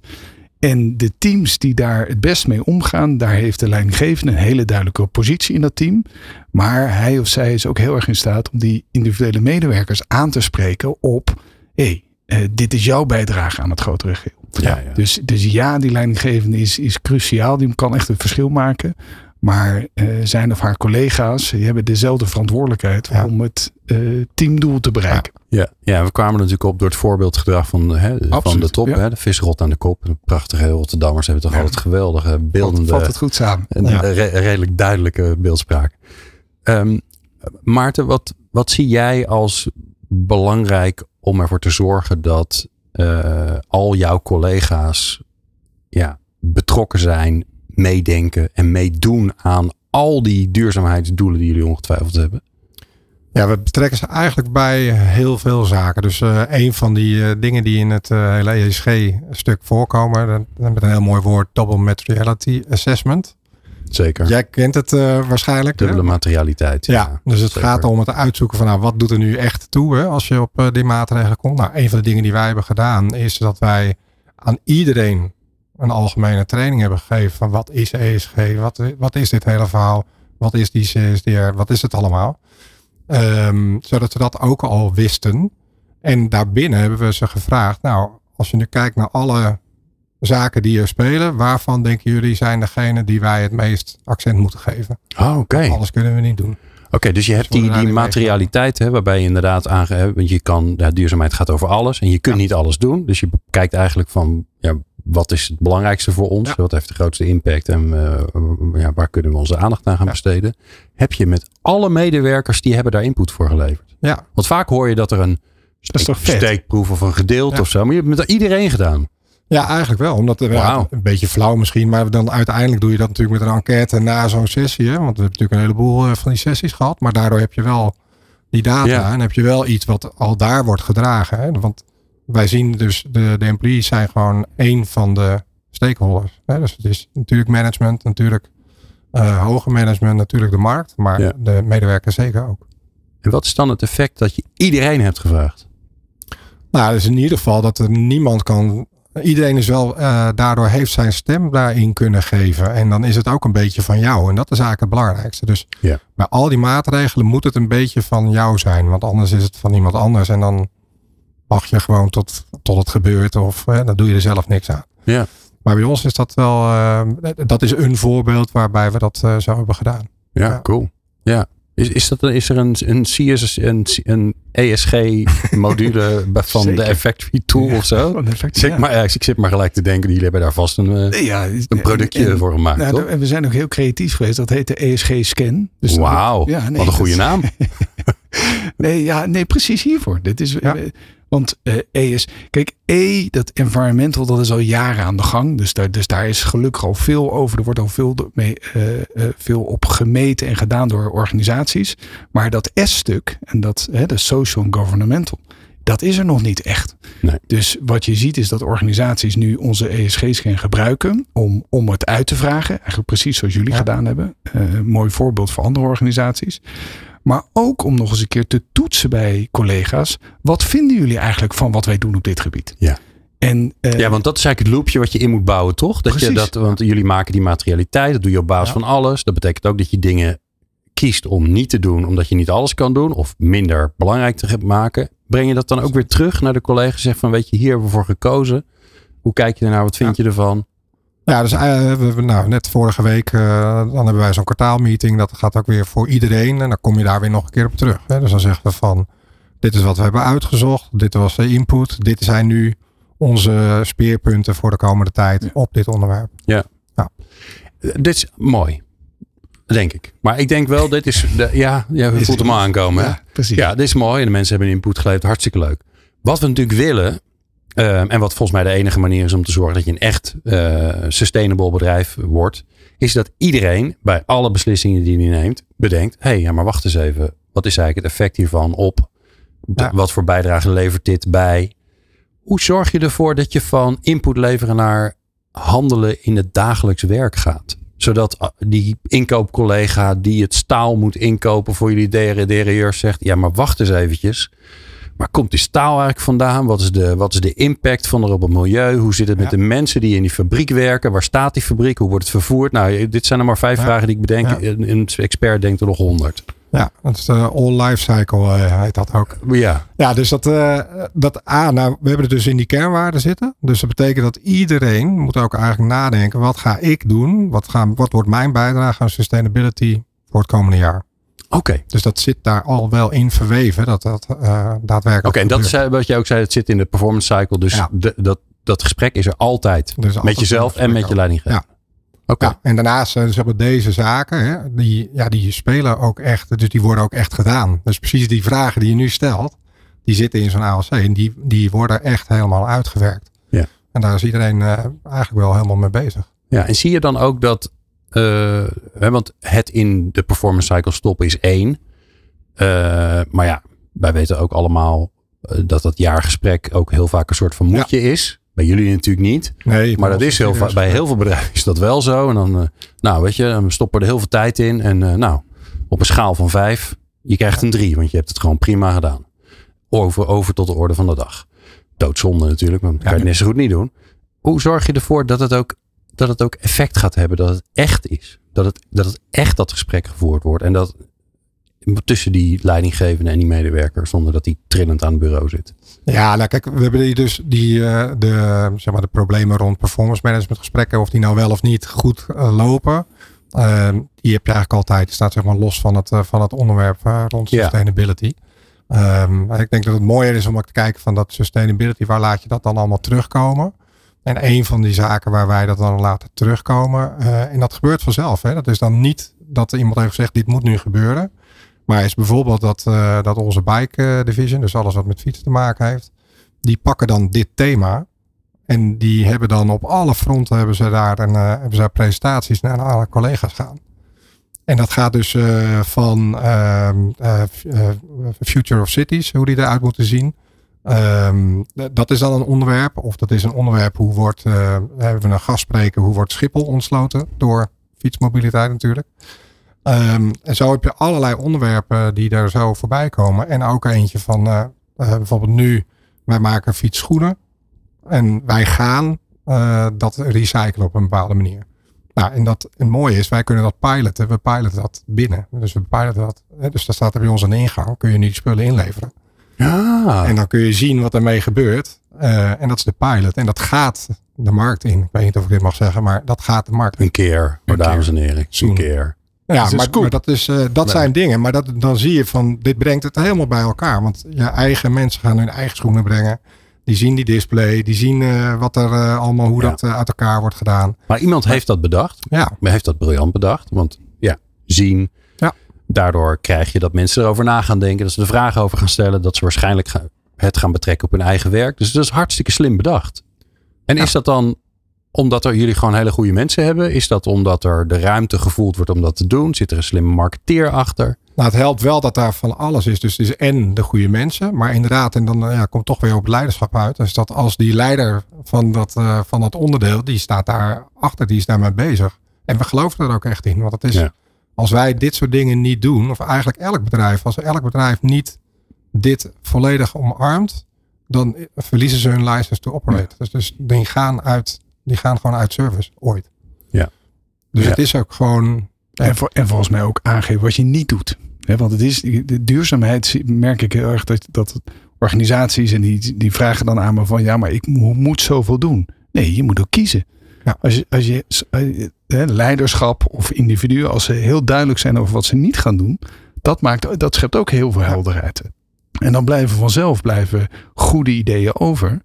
En de teams die daar het best mee omgaan, daar heeft de leidinggevende een hele duidelijke positie in dat team. Maar hij of zij is ook heel erg in staat om die individuele medewerkers aan te spreken op: hé, hey, eh, dit is jouw bijdrage aan het grotere geheel. Ja, ja. Dus, dus ja, die leidinggevende is, is cruciaal. Die kan echt een verschil maken. Maar eh, zijn of haar collega's die hebben dezelfde verantwoordelijkheid Ja. om het eh, teamdoel te bereiken. Ja, ja, we kwamen natuurlijk op door het voorbeeldgedrag van, hè, van de top. ja. Hè, de visrot aan de kop. De prachtige Rotterdamers hebben toch altijd geweldige beeldende valt het goed samen. en Ja. re- redelijk duidelijke beeldspraak. Ehm, Maarten, wat, wat zie jij als belangrijk om ervoor te zorgen dat eh, al jouw collega's ja, betrokken zijn, meedenken en meedoen aan al die duurzaamheidsdoelen die jullie ongetwijfeld hebben? Ja, we betrekken ze eigenlijk bij heel veel zaken. Dus eh, een van die eh, dingen die in het eh, hele ESG-stuk voorkomen, met een heel mooi woord, Double Materiality Assessment. Zeker. Jij kent het waarschijnlijk. hè? Dubbele materialiteit. Ja, dus het zeker. gaat om het uitzoeken van nou, wat doet er nu echt toe hè, als je op die maatregelen komt. Nou, een van de dingen die wij hebben gedaan is dat wij aan iedereen een algemene training hebben gegeven van wat is ESG, wat, wat is dit hele verhaal, wat is die CSDR, wat is het allemaal. Ehm, zodat we dat ook al wisten. En daarbinnen hebben we ze gevraagd, nou, als je nu kijkt naar alle zaken die er spelen, waarvan denken jullie zijn degene die wij het meest accent moeten geven? Oh, oké. Alles kunnen we niet doen. Oké, dus je hebt die, die materialiteit, hè, waarbij je inderdaad aange, want je kan, ja, duurzaamheid gaat over alles en je kunt Ja. niet alles doen. Dus je kijkt eigenlijk van, ja, wat is het belangrijkste voor ons? Ja. Wat heeft de grootste impact en eh, ja, waar kunnen we onze aandacht aan gaan Ja. besteden? Heb je met alle medewerkers die hebben daar input voor geleverd? Ja, Want vaak hoor je dat er een Dat steekproef of een gedeelte of zo, maar je hebt met iedereen gedaan. ja eigenlijk wel. Omdat er een beetje flauw misschien, maar dan uiteindelijk doe je dat natuurlijk met een enquête na zo'n sessie. Hè? Want we hebben natuurlijk een heleboel eh, van die sessies gehad, maar daardoor heb je wel die data en heb je wel iets wat al daar wordt gedragen. Hè? Want wij zien dus de, de employees zijn gewoon één van de stakeholders. Hè? Dus het is natuurlijk management, natuurlijk eh hoger management, natuurlijk de markt, maar Ja. de medewerkers zeker ook. En wat is dan het effect dat je iedereen hebt gevraagd? Nou, dus in ieder geval dat er niemand kan. Iedereen is wel, eh, daardoor heeft zijn stem daarin kunnen geven. En dan is het ook een beetje van jou. En dat is eigenlijk het belangrijkste. Dus Ja. bij al die maatregelen moet het een beetje van jou zijn. Want anders is het van iemand anders. En dan wacht je gewoon tot, tot het gebeurt. Of eh, dan doe je er zelf niks aan. Ja. Maar bij ons is dat wel, eh, dat is een voorbeeld waarbij we dat eh, zo hebben gedaan. Ja, Ja. cool. Ja. Is, is, dat, is er een, een, CS, een, een ESG-module van Zeker. de Effectory Tool of zo? Effect, Ik ja. maar, ja, ik zit maar gelijk te denken, jullie hebben daar vast een, eh, Ja, een productje en- voor gemaakt, Nou, toch? en we zijn ook heel creatief geweest. Dat heet de ESG-scan. Dus Wauw, ja, nee, wat een goede naam. Nee, ja, nee, precies hiervoor. Dit is, Want eh ES, kijk, E, dat environmental, dat is al jaren aan de gang. Dus daar, dus daar is gelukkig al veel over. Er wordt al veel, mee, eh, eh, veel op gemeten en gedaan door organisaties. Maar dat S-stuk, en dat hè, de social and governmental, dat is er nog niet echt. Nee. Dus wat je ziet is dat organisaties nu onze ESG-scan gebruiken om, om het uit te vragen. Eigenlijk precies zoals jullie Ja. gedaan hebben. Mooi voorbeeld voor andere organisaties. Maar ook om nog eens een keer te toetsen bij collega's. Wat vinden jullie eigenlijk van wat wij doen op dit gebied? Ja. En, eh, Ja, want dat is eigenlijk het loopje wat je in moet bouwen, toch? Dat je Precies. dat, want jullie maken die materialiteit, dat doe je op basis Ja. van alles. Dat betekent ook dat je dingen kiest om niet te doen, omdat je niet alles kan doen of minder belangrijk te maken. Breng je dat dan ook weer terug naar de collega's? Zeg van, weet je, hier hebben we voor gekozen. Hoe kijk je ernaar? Wat vind je ervan? Ja, dus eh, we hebben nou, net vorige week, eh, dan hebben wij zo'n kwartaalmeeting. Dat gaat ook weer voor iedereen. En dan kom je daar weer nog een keer op terug. Hè. Dus dan zeggen we van, Dit is wat we hebben uitgezocht. Dit was de input. Dit zijn nu onze speerpunten voor de komende tijd op dit onderwerp. Dit is mooi. Denk ik. Maar ik denk wel, dit is. De, ja, je voelt hem aankomen. Ja, precies. Ja, dit is mooi. En de mensen hebben input geleverd. Hartstikke leuk. Wat we natuurlijk willen. Ehm, en wat volgens mij de enige manier is om te zorgen dat je een echt eh, sustainable bedrijf wordt. Is dat iedereen bij alle beslissingen die hij neemt. bedenkt: hé, hey, ja, maar wacht eens even. Wat is eigenlijk het effect hiervan op? de- Ja. Wat voor bijdrage levert dit bij? Hoe zorg je ervoor dat je van input leveren naar handelen in het dagelijks werk gaat? Zodat ah, die inkoopcollega die het staal moet inkopen voor jullie derailleurs zegt: Ja, maar wacht eens eventjes. Waar komt die staal eigenlijk vandaan? Wat is de, wat is de impact van er op het milieu? Hoe zit het met Ja. de mensen die in die fabriek werken? Waar staat die fabriek? Hoe wordt het vervoerd? Nou, dit zijn er maar vijf Ja. vragen die ik bedenk. Ja. Een, een expert denkt er nog honderd. Ja, dat is de all life cycle eh, heet dat ook. Ja, Ja, dus dat, eh, dat A, nou, we hebben het dus in die kernwaarden zitten. Dus dat betekent dat iedereen moet ook eigenlijk nadenken. Wat ga ik doen? Wat, gaan, wat wordt mijn bijdrage aan sustainability voor het komende jaar? Oké. Dus dat zit daar al wel in verweven. Dat dat eh, daadwerkelijk Oké, en dat is eh, wat je ook zei. Het zit in de performance cycle. Dus Ja. de- dat, dat gesprek is er altijd. Is Met altijd jezelf en met je leidinggever. Oké. Ja, en daarnaast uh, zeg maar, deze zaken, hè, die, ja, die spelen ook echt, dus die worden ook echt gedaan. Dus precies die vragen die je nu stelt, die zitten in zo'n ALC en die, die worden echt helemaal uitgewerkt. Ja. En daar is iedereen uh, eigenlijk wel helemaal mee bezig. Ja, en zie je dan ook dat, hè, want het in de performance cycle stoppen is één. Uh, maar ja, wij weten ook allemaal uh, dat dat jaargesprek ook heel vaak een soort van moedje ja. is. Bij jullie natuurlijk niet. Nee, maar dat is heel vaak, bij heel veel bedrijven is dat wel zo. En dan, nou weet je, dan stoppen we er heel veel tijd in. En nou, op een schaal van vijf, je krijgt een drie, want je hebt het gewoon prima gedaan. Over, over tot de orde van de dag. Doodzonde natuurlijk, want dat kan je het net zo goed niet doen. Hoe zorg je ervoor dat het ook, dat het ook effect gaat hebben? Dat het echt is. Dat het, dat het echt dat gesprek gevoerd wordt. En dat tussen die leidinggevende en die medewerker, zonder dat die trillend aan het bureau zit. Ja, nou kijk, we hebben hier dus die, uh, de, zeg maar de problemen rond performance management gesprekken, of die nou wel of niet goed uh, lopen. Uh, die heb je eigenlijk altijd. Die staat zeg maar los van het, uh, van het onderwerp rond Ja. sustainability. Um, ik denk dat het mooier is om ook te kijken van dat sustainability, waar laat je dat dan allemaal terugkomen? En een van die zaken waar wij dat dan laten terugkomen, uh, en dat gebeurt vanzelf. Hè? Dat is dan niet dat iemand heeft gezegd, dit moet nu gebeuren. Maar is bijvoorbeeld dat, uh, dat onze bike division, dus alles wat met fietsen te maken heeft, die pakken dan dit thema. En die hebben dan op alle fronten hebben ze daar, en, uh, hebben ze presentaties naar alle collega's gaan. En dat gaat dus van uh, Future of Cities, hoe die eruit moeten zien. Um, dat is dan een onderwerp. Of dat is een onderwerp, hoe wordt, uh, hebben we een gastspreker, hoe wordt Schiphol ontsloten door fietsmobiliteit natuurlijk. Um, en zo heb je allerlei onderwerpen die daar zo voorbij komen. En ook eentje van uh, uh, bijvoorbeeld nu, wij maken fietsschoenen. En wij gaan dat recyclen op een bepaalde manier. Nou, en dat het mooie is, wij kunnen dat piloten. We piloten dat binnen. Dus we piloten dat. Dus daar staat er bij ons een ingang. Kun je nu die spullen inleveren. Ja. En dan kun je zien wat ermee gebeurt. Uh, en dat is de pilot. En dat gaat de markt in. Ik weet niet of ik dit mag zeggen, maar dat gaat de markt in. Een keer, een dames en heren. Een keer. Ja, maar, maar, dat, is, uh, dat nee. zijn dingen. Maar dat, dan zie je van, dit brengt het helemaal bij elkaar. Want je eigen mensen gaan hun eigen schoenen brengen. Die zien die display, die zien uh, wat er uh, allemaal, hoe ja. dat uit elkaar wordt gedaan. Maar iemand heeft dat bedacht. Ja. Maar heeft dat briljant bedacht. Want ja, zien. Daardoor krijg je dat mensen erover na gaan denken. Dat ze er vragen over gaan stellen. Dat ze waarschijnlijk het gaan betrekken op hun eigen werk. Dus dat is hartstikke slim bedacht. En ja. is dat dan omdat er jullie gewoon hele goede mensen hebben? Is dat omdat er de ruimte gevoeld wordt om dat te doen? Zit er een slimme marketeer achter? Nou, het helpt wel dat daar van alles is. Dus het is en de goede mensen. Maar inderdaad, en dan ja, komt toch weer op het leiderschap uit. Dus dat als die leider van dat, uh, van dat onderdeel, die staat daar achter, die is daarmee bezig. En we geloven er ook echt in. Want het is, ja. Als wij dit soort dingen niet doen, of eigenlijk elk bedrijf, als elk bedrijf niet dit volledig omarmt, dan verliezen ze hun license to operate. Ja. Dus, dus die gaan uit, die gaan gewoon uit service ooit. Ja. Dus ja. het is ook gewoon. En, voor, en volgens mij ook aangeven wat je niet doet. He, want het is, de duurzaamheid merk ik heel erg dat, dat organisaties en die, die vragen dan aan me van ja, maar ik moet zoveel doen. Nee, je moet ook kiezen. Ja. Als je, als je he, leiderschap of individuen, als ze heel duidelijk zijn over wat ze niet gaan doen, dat, maakt, dat schept ook heel veel helderheid. En dan blijven vanzelf blijven goede ideeën over.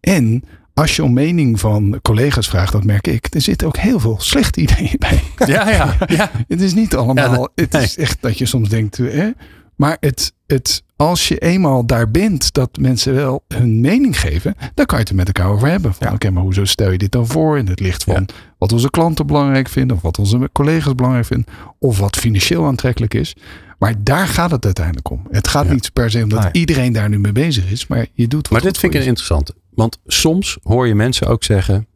En als je om mening van collega's vraagt, dat merk ik, er zitten ook heel veel slechte ideeën bij. Ja, ja, ja. Het is niet allemaal. Ja, het is echt dat je soms denkt. Hè? Maar het, het, als je eenmaal daar bent dat mensen wel hun mening geven, dan kan je het er met elkaar over hebben. Van, Ja. Oké, maar hoezo stel je dit dan voor? In het licht van Ja. wat onze klanten belangrijk vinden, of wat onze collega's belangrijk vinden, of wat financieel aantrekkelijk is. Maar daar gaat het uiteindelijk om. Het gaat Ja. niet per se omdat Nee. iedereen daar nu mee bezig is, maar je doet wat Maar dit vind ik interessante. Want soms hoor je mensen ook zeggen.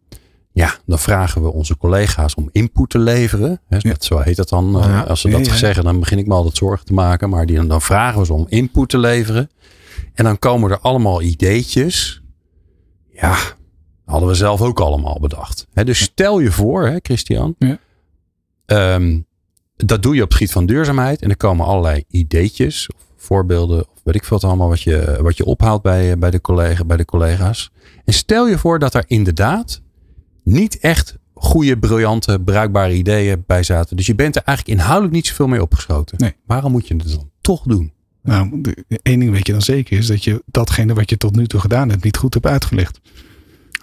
Ja, dan vragen we onze collega's om input te leveren. Hè, Ja. dat, zo heet dat dan. eh, Ja. als ze dat ja. zeggen, dan begin ik me altijd zorgen te maken. Maar die, dan vragen we ze om input te leveren. En dan komen er allemaal ideetjes. Ja, hadden we zelf ook allemaal bedacht. Hè, dus stel je voor, hè, Christian. Ja. Ehm, dat doe je op het gebied van duurzaamheid. En er komen allerlei ideetjes of voorbeelden. Of weet ik veel wat allemaal wat je, wat je ophaalt bij, bij, de collega, bij de collega's. En stel je voor dat er inderdaad niet echt goede, briljante, bruikbare ideeën bij zaten. Dus je bent er eigenlijk inhoudelijk niet zoveel mee opgeschoten. Nee. Waarom moet je het dan toch doen? Nou, de- één ding weet je dan zeker is dat je datgene wat je tot nu toe gedaan hebt niet goed hebt uitgelegd.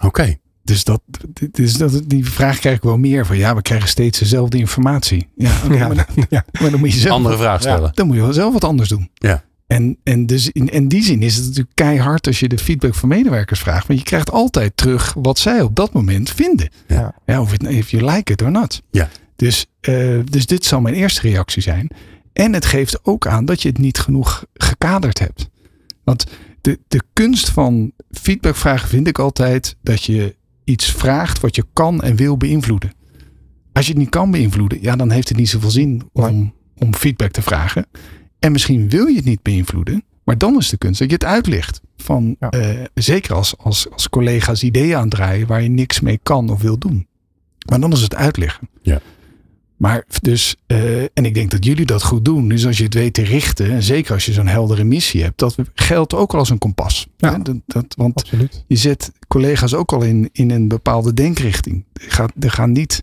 Oké. Dus, dat, dus dat, die vraag krijg ik wel meer van. Ja, we krijgen steeds dezelfde informatie. Ja, Ja, maar, dan- ja. maar dan moet je zelf, Andere vraag stellen. dan moet je wel zelf wat anders doen. Ja. En, en dus in, in die zin is het natuurlijk keihard als je de feedback van medewerkers vraagt. Want je krijgt altijd terug wat zij op dat moment vinden. Ja. Ja, of, it, if you like it or not. Ja. Dus, eh, dus dit zal mijn eerste reactie zijn. En het geeft ook aan dat je het niet genoeg gekaderd hebt. Want de, de kunst van feedbackvragen vind ik altijd dat je iets vraagt wat je kan en wil beïnvloeden. Als je het niet kan beïnvloeden, ja, dan heeft het niet zoveel zin om, om feedback te vragen. En misschien wil je het niet beïnvloeden, maar dan is de kunst dat je het uitlegt. Van, Ja. eh, zeker als, als, als collega's ideeën aandraaien waar je niks mee kan of wil doen. Maar dan is het uitleggen. Ja. Maar dus, eh, en ik denk dat jullie dat goed doen. Dus als je het weet te richten, en zeker als je zo'n heldere missie hebt, dat geldt ook al als een kompas. Ja. Hè, Dat, dat, want Absoluut. je zet collega's ook al in, in een bepaalde denkrichting. Er, gaat, er, gaan, niet,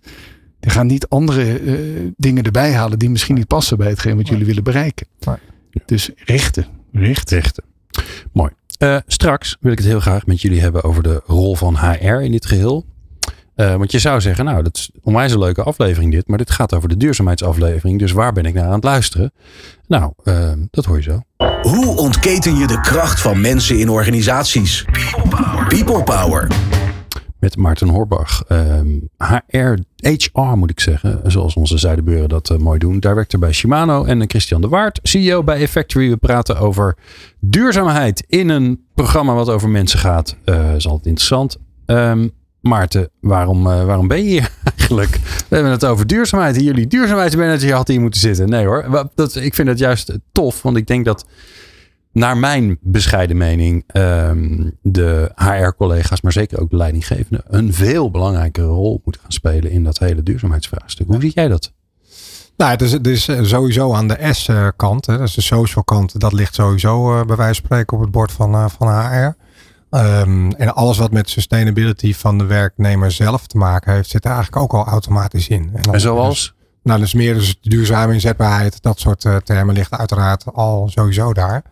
er gaan niet andere eh, dingen erbij halen die misschien niet passen bij hetgeen wat jullie willen bereiken. Dus richten, richten. Richten. Mooi. Eh, straks wil ik het heel graag met jullie hebben over de rol van HR in dit geheel. Eh, want je zou zeggen, nou, dat is onwijs een leuke aflevering dit. Maar dit gaat over de duurzaamheidsaflevering. Dus waar ben ik naar aan het luisteren? Nou, dat hoor je zo. Hoe ontketen je de kracht van mensen in organisaties? People Power. Met Maarten Horbach. Ehm, HR, HR moet ik zeggen. Zoals onze Zuidenburen dat eh, mooi doen. Director bij Shimano. En Christian de Waard, CEO bij Effectory. We praten over duurzaamheid in een programma wat over mensen gaat. Eh is altijd interessant. Ehm, Maarten, waarom, eh, waarom ben je hier eigenlijk? We hebben het over duurzaamheid. Jullie duurzaamheidsmanager had hier moeten zitten. Nee hoor, dat, ik vind het juist tof. Want ik denk dat naar mijn bescheiden mening, ehm, de HR-collega's, maar zeker ook de leidinggevende, een veel belangrijkere rol moeten gaan spelen in dat hele duurzaamheidsvraagstuk. Hoe zie jij dat? Nou, het is, het is eh, sowieso aan de S-kant, hè, dat is de social kant, dat ligt sowieso eh, bij wijze van spreken op het bord van, eh, van HR. Ehm, en alles wat met sustainability van de werknemer zelf te maken heeft, zit er eigenlijk ook al automatisch in. En zoals? nou, dus meer dus duurzame inzetbaarheid, dat soort termen ligt uiteraard al sowieso daar.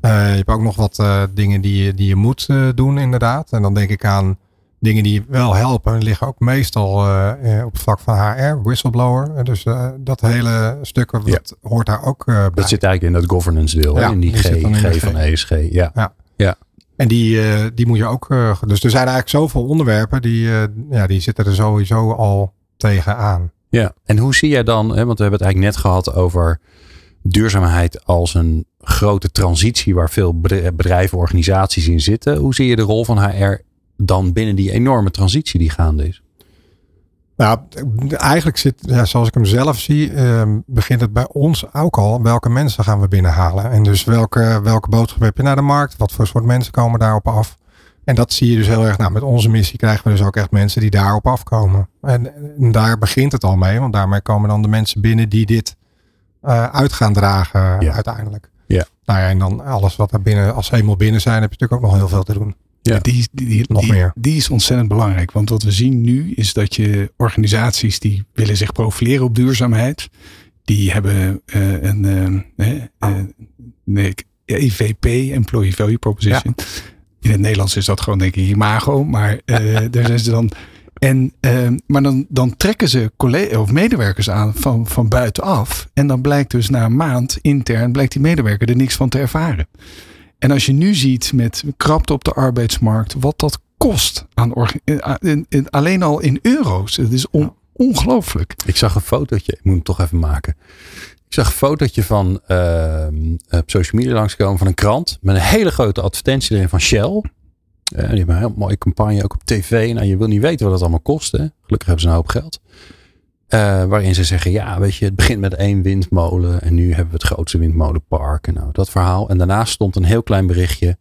Eh, je hebt ook nog wat eh, dingen die je, die je moet eh, doen, inderdaad. En dan denk ik aan dingen die wel helpen. Liggen ook meestal op het vlak van HR, whistleblower. Dus dat hele stuk, dat Ja. hoort daar ook bij. Dat zit eigenlijk in dat governance deel? Ja, in die die G, zit dan in de G van G. ESG. Ja. En die, die moet je ook. dus er zijn eigenlijk zoveel onderwerpen die, ja, die zitten er sowieso al tegenaan. ja. En hoe zie jij dan, hè, want we hebben het eigenlijk net gehad over duurzaamheid als een grote transitie waar veel bedre- bedrijven, organisaties in zitten. Hoe zie je de rol van HR dan binnen die enorme transitie die gaande is? Nou, eigenlijk zit, ja, zoals ik hem zelf zie, ehm, begint het bij ons ook al. Welke mensen gaan we binnenhalen? En dus welke, welke boodschap heb je naar de markt? Wat voor soort mensen komen daarop af? En dat zie je dus heel erg. Nou, met onze missie krijgen we dus ook echt mensen die daarop afkomen. En, en daar begint het al mee, want daarmee komen dan de mensen binnen die dit eh, uit gaan dragen Ja. uiteindelijk. Ja. Nou ja, en dan alles wat daar binnen, als ze eenmaal binnen zijn, heb je natuurlijk ook nog heel veel te doen. Ja. Die, die, die, Nog die- meer. die is ontzettend belangrijk. Want wat we zien nu is dat je organisaties die willen zich profileren op duurzaamheid. Die hebben eh, een. eh, nee, EVP, Employee Value Proposition. In het Nederlands is dat gewoon denk ik imago, maar uh, daar zijn ze dan. En, uh, maar dan, dan trekken ze collega's of medewerkers aan van, van buitenaf. En dan blijkt dus na een maand intern blijkt die medewerker er niks van te ervaren. En als je nu ziet met krapte op de arbeidsmarkt, wat dat kost aan in, alleen al in euro's. Het is on, ongelooflijk. Ik zag een fotootje, ik moet hem toch even maken. Ik zag een fotootje van uh, op social media langskomen van een krant. Met een hele grote advertentie erin van Shell. Uh, die hebben een heel mooie campagne ook op tv. Nou, je wil niet weten wat dat allemaal kost. Hè? Gelukkig hebben ze een hoop geld. Uh, waarin ze zeggen, ja, weet je, het begint met één windmolen. En nu hebben we het grootste windmolenpark. En nou, dat verhaal. En daarnaast stond een heel klein berichtje.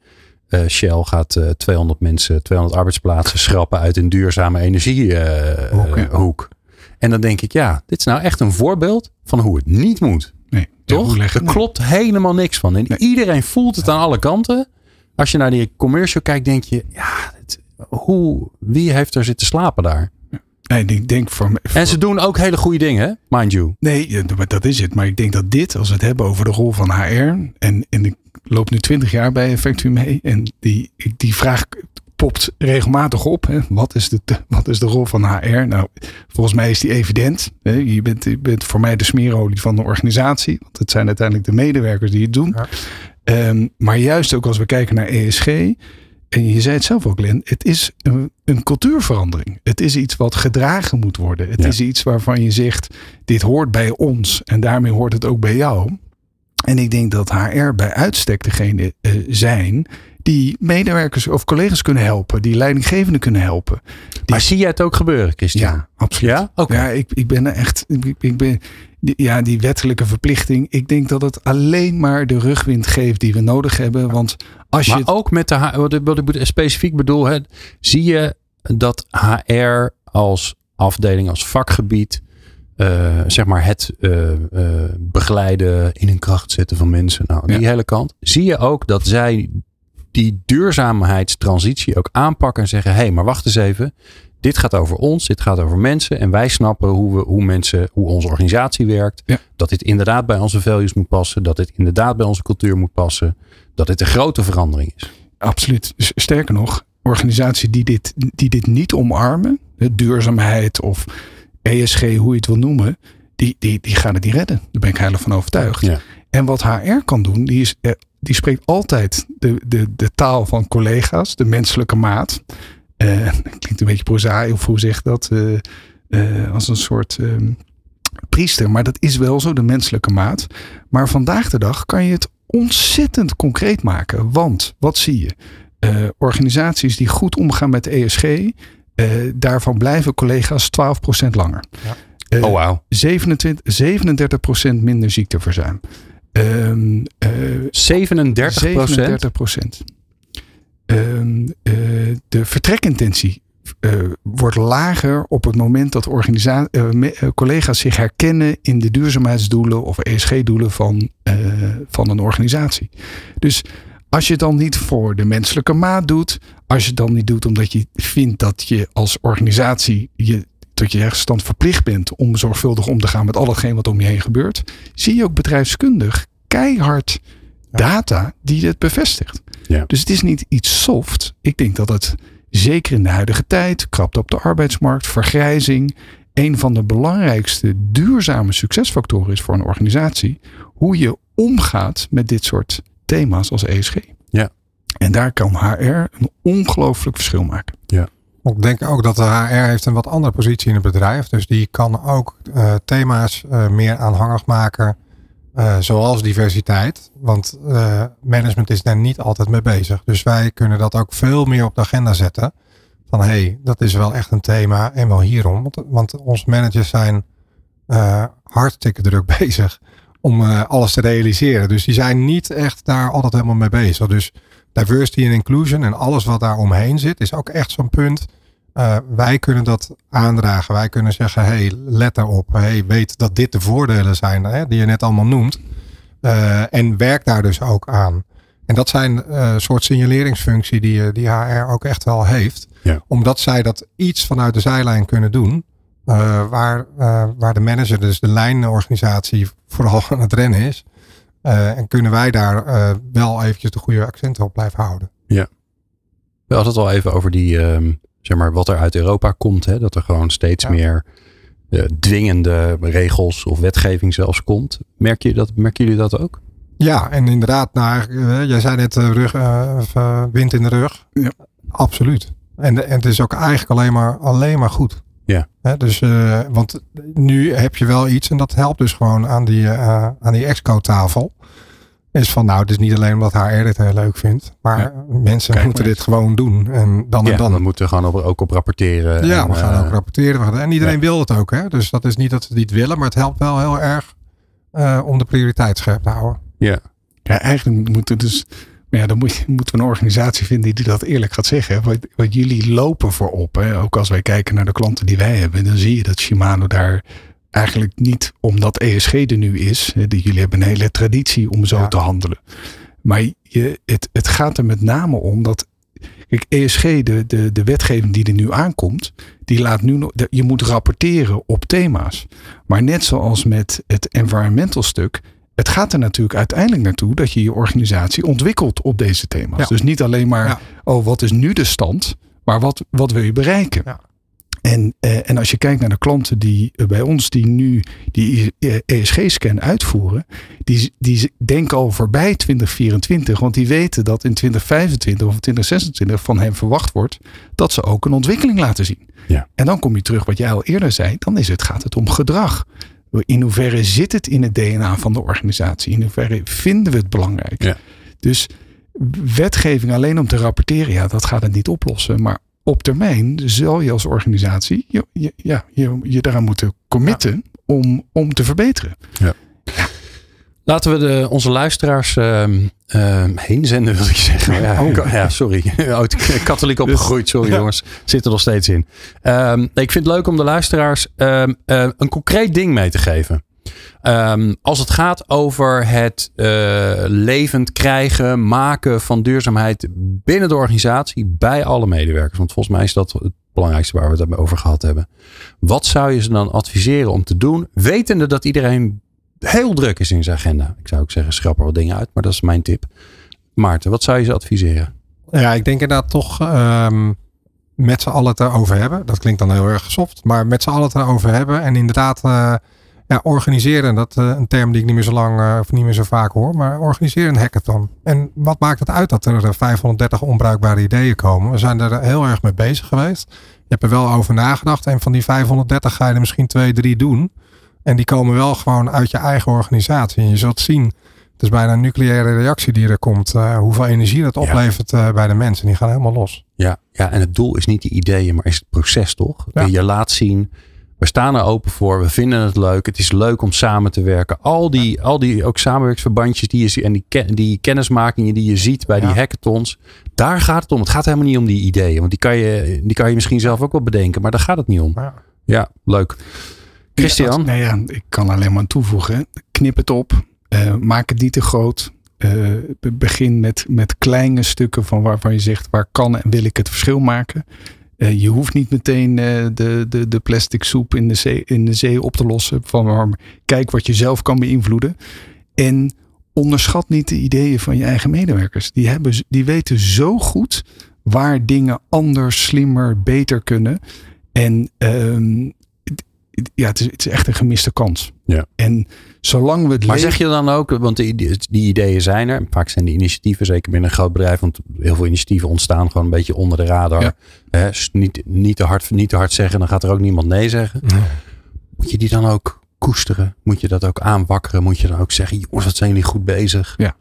Uh, Shell gaat uh, 200 mensen, 200 arbeidsplaatsen schrappen uit een duurzame energiehoek. En dan denk ik, ja, dit is nou echt een voorbeeld van hoe het niet moet. Nee, Toch? er klopt helemaal niks van. En nee. iedereen voelt het aan alle kanten. Als je naar die commercial kijkt, denk je, ja, het, hoe, wie heeft er zitten slapen daar? Nee, ik denk voor, voor, En ze doen ook hele goede dingen, mind you. Nee, dat is het. Maar ik denk dat dit, als we het hebben over de rol van HR. En, en ik loop nu twintig jaar bij Effectu mee. En die, die vraag popt regelmatig op. Hè. Wat, is de, wat is de rol van HR? Nou, volgens mij is die evident. Hè. Je, bent, je bent voor mij de smeerolie van de organisatie. Want het zijn uiteindelijk de medewerkers die het doen. Ja. Um, maar juist ook als we kijken naar ESG. En je zei het zelf ook, Glenn. Het is een, een cultuurverandering. Het is iets wat gedragen moet worden. Het ja. is iets waarvan je zegt: dit hoort bij ons. En daarmee hoort het ook bij jou. En ik denk dat HR bij uitstek degene uh, zijn die medewerkers of collega's kunnen helpen, die leidinggevenden kunnen helpen. Die... Maar zie jij het ook gebeuren, Christian? Ja, absoluut. Ja, okay. ja ik, ik ben er echt. Ik, ik ben, ja, die wettelijke verplichting. Ik denk dat het alleen maar de rugwind geeft die we nodig hebben. Want als je. Maar ook met de. Wat ik specifiek bedoel, hè, zie je dat HR als afdeling, als vakgebied. Uh, zeg maar het uh, uh, begeleiden, in een kracht zetten van mensen. Nou, die ja. hele kant. Zie je ook dat zij die duurzaamheidstransitie ook aanpakken en zeggen: hé, hey, maar wacht eens even. Dit gaat over ons, dit gaat over mensen. En wij snappen hoe, we, hoe mensen, hoe onze organisatie werkt. Ja. Dat dit inderdaad bij onze values moet passen. Dat dit inderdaad bij onze cultuur moet passen. Dat dit een grote verandering is. Absoluut. Sterker nog, organisaties die dit, die dit niet omarmen, duurzaamheid of ESG, hoe je het wil noemen, die, die, die gaan het niet redden. Daar ben ik heilig van overtuigd. Ja. En wat HR kan doen, die, is, die spreekt altijd de, de, de taal van collega's, de menselijke maat. Uh, klinkt een beetje prozaï, of hoe zeg dat? Uh, uh, als een soort priester. Maar dat is wel zo, de menselijke maat. Maar vandaag de dag kan je het ontzettend concreet maken. Want, wat zie je? organisaties die goed omgaan met ESG, daarvan blijven collega's 12% langer. Ja. oh, wow. 27, 37% minder ziekteverzuim. Um, uh, 37 37 procent. Um, uh, de vertrekintentie uh, wordt lager op het moment dat collega's zich herkennen in de duurzaamheidsdoelen of ESG-doelen van, van een organisatie. Dus als je het dan niet voor de menselijke maat doet, als je het dan niet doet omdat je vindt dat je als organisatie je tot je stand verplicht bent om zorgvuldig om te gaan met al hetgeen wat om je heen gebeurt, zie je ook bedrijfskundig keihard data die het bevestigt. Ja. Dus het is niet iets soft. Ik denk dat het zeker in de huidige tijd, krapte op de arbeidsmarkt, vergrijzing, een van de belangrijkste duurzame succesfactoren is voor een organisatie. Hoe je omgaat met dit soort thema's als ESG. Ja. En daar kan HR een ongelooflijk verschil maken. Ja. Ik denk ook dat de HR heeft een wat andere positie in het bedrijf. Dus die kan ook uh, thema's uh, meer aanhangig maken. Uh, zoals diversiteit. Want management is daar niet altijd mee bezig. Dus wij kunnen dat ook veel meer op de agenda zetten. Van hé, hey, dat is wel echt een thema. En wel hierom. Want, want onze managers zijn hartstikke druk bezig. Om alles te realiseren. Dus die zijn niet echt daar altijd helemaal mee bezig. Dus diversity en inclusion en alles wat daar omheen zit, is ook echt zo'n punt. Uh, wij kunnen dat aandragen. Wij kunnen zeggen, hey, let daarop. Hey, weet dat dit de voordelen zijn hè, die je net allemaal noemt. Uh, en werk daar dus ook aan. En dat zijn uh, soort signaleringsfunctie die, die HR ook echt wel heeft. Ja. Omdat zij dat iets vanuit de zijlijn kunnen doen. waar, waar de manager, dus de lijnorganisatie, vooral aan het rennen is. En kunnen wij daar wel eventjes de goede accenten op blijven houden. Ja. We hadden het al even over die, um, zeg maar, wat er uit Europa komt. Hè? Dat er gewoon steeds ja. meer uh, dwingende regels of wetgeving zelfs komt. Merk je dat, merken jullie dat ook? Ja, en inderdaad, naar, jij zei net rug, wind in de rug. Ja. Absoluut. En, en het is ook eigenlijk alleen maar, alleen maar goed. Ja. He, dus, uh, want nu heb je wel iets en dat helpt dus gewoon aan die, uh, aan die exco-tafel. Is van nou, het is niet alleen omdat HR dit heel leuk vindt, maar ja. mensen Kijk moeten dit gewoon doen. En dan ja, en dan. We moeten gewoon op, ook op rapporteren. Ja, en, we gaan uh, ook rapporteren. En iedereen wil het ook. Hè? Dus dat is niet dat ze het niet willen, maar het helpt wel heel erg om de prioriteit scherp te houden. Ja. Ja, eigenlijk moeten dus maar ja, dan moet je, moeten we een organisatie vinden die dat eerlijk gaat zeggen. Wat, wat jullie lopen voorop. Hè? Ook als wij kijken naar de klanten die wij hebben, dan zie je dat Shimano daar eigenlijk niet omdat ESG er nu is. Jullie hebben een hele traditie om zo ja. te handelen. Maar je, het, het gaat er met name om dat. Kijk, ESG, de, de, de wetgeving die er nu aankomt, die laat nu nog. Je moet rapporteren op thema's. Maar net zoals met het environmental stuk het gaat er natuurlijk uiteindelijk naartoe dat je je organisatie ontwikkelt op deze thema's. Ja. Dus niet alleen maar, ja. oh, wat is nu de stand, maar wat, wat wil je bereiken? Ja. En, eh, en als je kijkt naar de klanten die uh, bij ons die nu die ESG-scan uitvoeren, die, die denken al voorbij 2024, want die weten dat in 2025 of 2026 van hen verwacht wordt dat ze ook een ontwikkeling laten zien. Ja. En dan kom je terug wat jij al eerder zei, dan is het, gaat het om gedrag. In hoeverre zit het in het DNA van de organisatie? In hoeverre vinden we het belangrijk? Ja. Dus wetgeving alleen om te rapporteren, ja, dat gaat het niet oplossen. Maar op termijn zal je als organisatie je, je, ja, je, je daaraan moeten committen ja. om, om te verbeteren. Ja. Laten we de, onze luisteraars uh, uh, heen zenden, wil ik zeggen. Ja, oh. ja sorry. Oud katholiek opgegroeid, sorry ja. jongens. Zit er nog steeds in. Um, ik vind het leuk om de luisteraars um, uh, een concreet ding mee te geven. Um, als het gaat over het uh, levend krijgen, maken van duurzaamheid binnen de organisatie, bij alle medewerkers. Want volgens mij is dat het belangrijkste waar we het over gehad hebben. Wat zou je ze dan adviseren om te doen, wetende dat iedereen heel druk is in zijn agenda. Ik zou ook zeggen, schrap er wat dingen uit, maar dat is mijn tip. Maarten, wat zou je ze adviseren? Ja, ik denk inderdaad toch um, met z'n allen het erover hebben. Dat klinkt dan heel erg soft, maar met z'n allen het erover hebben. En inderdaad, uh, ja, organiseren. Dat uh, een term die ik niet meer zo lang uh, of niet meer zo vaak hoor. Maar organiseren een hackathon. En wat maakt het uit dat er 530 onbruikbare ideeën komen? We zijn er heel erg mee bezig geweest. Je hebt er wel over nagedacht. En van die 530 ga je er misschien twee, drie doen. En die komen wel gewoon uit je eigen organisatie. En je zult zien, het is bijna een nucleaire reactie die er komt. Uh, hoeveel energie dat oplevert ja. bij de mensen. Die gaan helemaal los. Ja, ja, en het doel is niet de ideeën, maar is het proces toch? Ja. Je laat zien, we staan er open voor. We vinden het leuk. Het is leuk om samen te werken. Al die, ja. al die ook samenwerksverbandjes die je ziet. En die, ken, die kennismakingen die je ziet bij die hackathons. Daar gaat het om. Het gaat helemaal niet om die ideeën. Want die kan je, die kan je misschien zelf ook wel bedenken. Maar daar gaat het niet om. Ja, leuk. Christian? Ja, nee, ja, ik kan alleen maar toevoegen. Knip het op. Uh, maak het niet te groot. Uh, begin met, met kleine stukken van waarvan je zegt waar kan en wil ik het verschil maken. Uh, je hoeft niet meteen de, de, de plastic soep in de, zee, in de zee op te lossen. Van, kijk wat je zelf kan beïnvloeden. En onderschat niet de ideeën van je eigen medewerkers. Die, hebben, die weten zo goed waar dingen anders, slimmer, beter kunnen. En um, ja, het is, het is, echt een gemiste kans. Ja. En zolang we het. Maar zeg je dan ook, want die, die, ideeën zijn er. Vaak zijn die initiatieven, zeker binnen een groot bedrijf, want heel veel initiatieven ontstaan gewoon een beetje onder de radar. Ja. Hè, niet, niet, te hard, niet te hard zeggen, dan gaat er ook niemand nee zeggen. Nee. Moet je die dan ook koesteren? Moet je dat ook aanwakkeren? Moet je dan ook zeggen, jongens, wat zijn jullie goed bezig? Ja,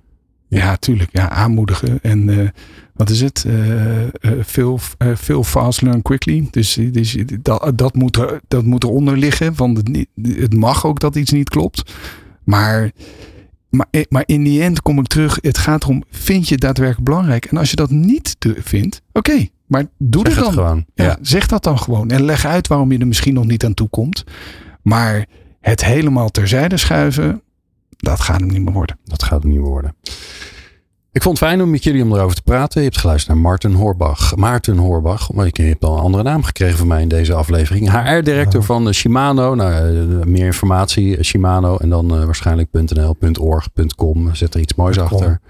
ja, tuurlijk. Ja, aanmoedigen. En uh, wat is het? Uh, uh, veel, veel fast, learn quickly. Dus, dus dat, dat, moet er, dat moet eronder liggen. Want het, het mag ook dat iets niet klopt. Maar, maar, maar in die end kom ik terug. Het gaat erom, vind je daadwerkelijk belangrijk? En als je dat niet vindt, oké. Okay, maar doe zeg het dan. ja. Zeg dat dan gewoon. En leg uit waarom je er misschien nog niet aan toe komt. Maar het helemaal terzijde schuiven, dat gaat hem niet meer worden. Dat gaat hem niet meer worden. Ik vond het fijn om met jullie om erover te praten. Je hebt geluisterd naar Martin Horbach. Maarten Horbach. Maar je hebt al een andere naam gekregen van mij in deze aflevering. HR-director van Shimano. Nou, eh, meer informatie. Shimano. En dan uh, waarschijnlijk .nl.org.com. Zet er iets moois achter.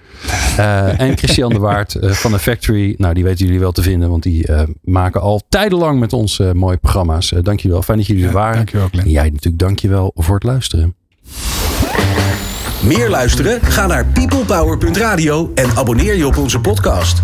Uh, en Christian de Waard van The Factory. Nou, die weten jullie wel te vinden. Want die maken al tijdenlang met ons mooie programma's. dank jullie wel. Fijn dat jullie er waren. Dank je wel, En jij natuurlijk dank je wel voor het luisteren. Meer luisteren? Ga naar peoplepower.radio en abonneer je op onze podcast.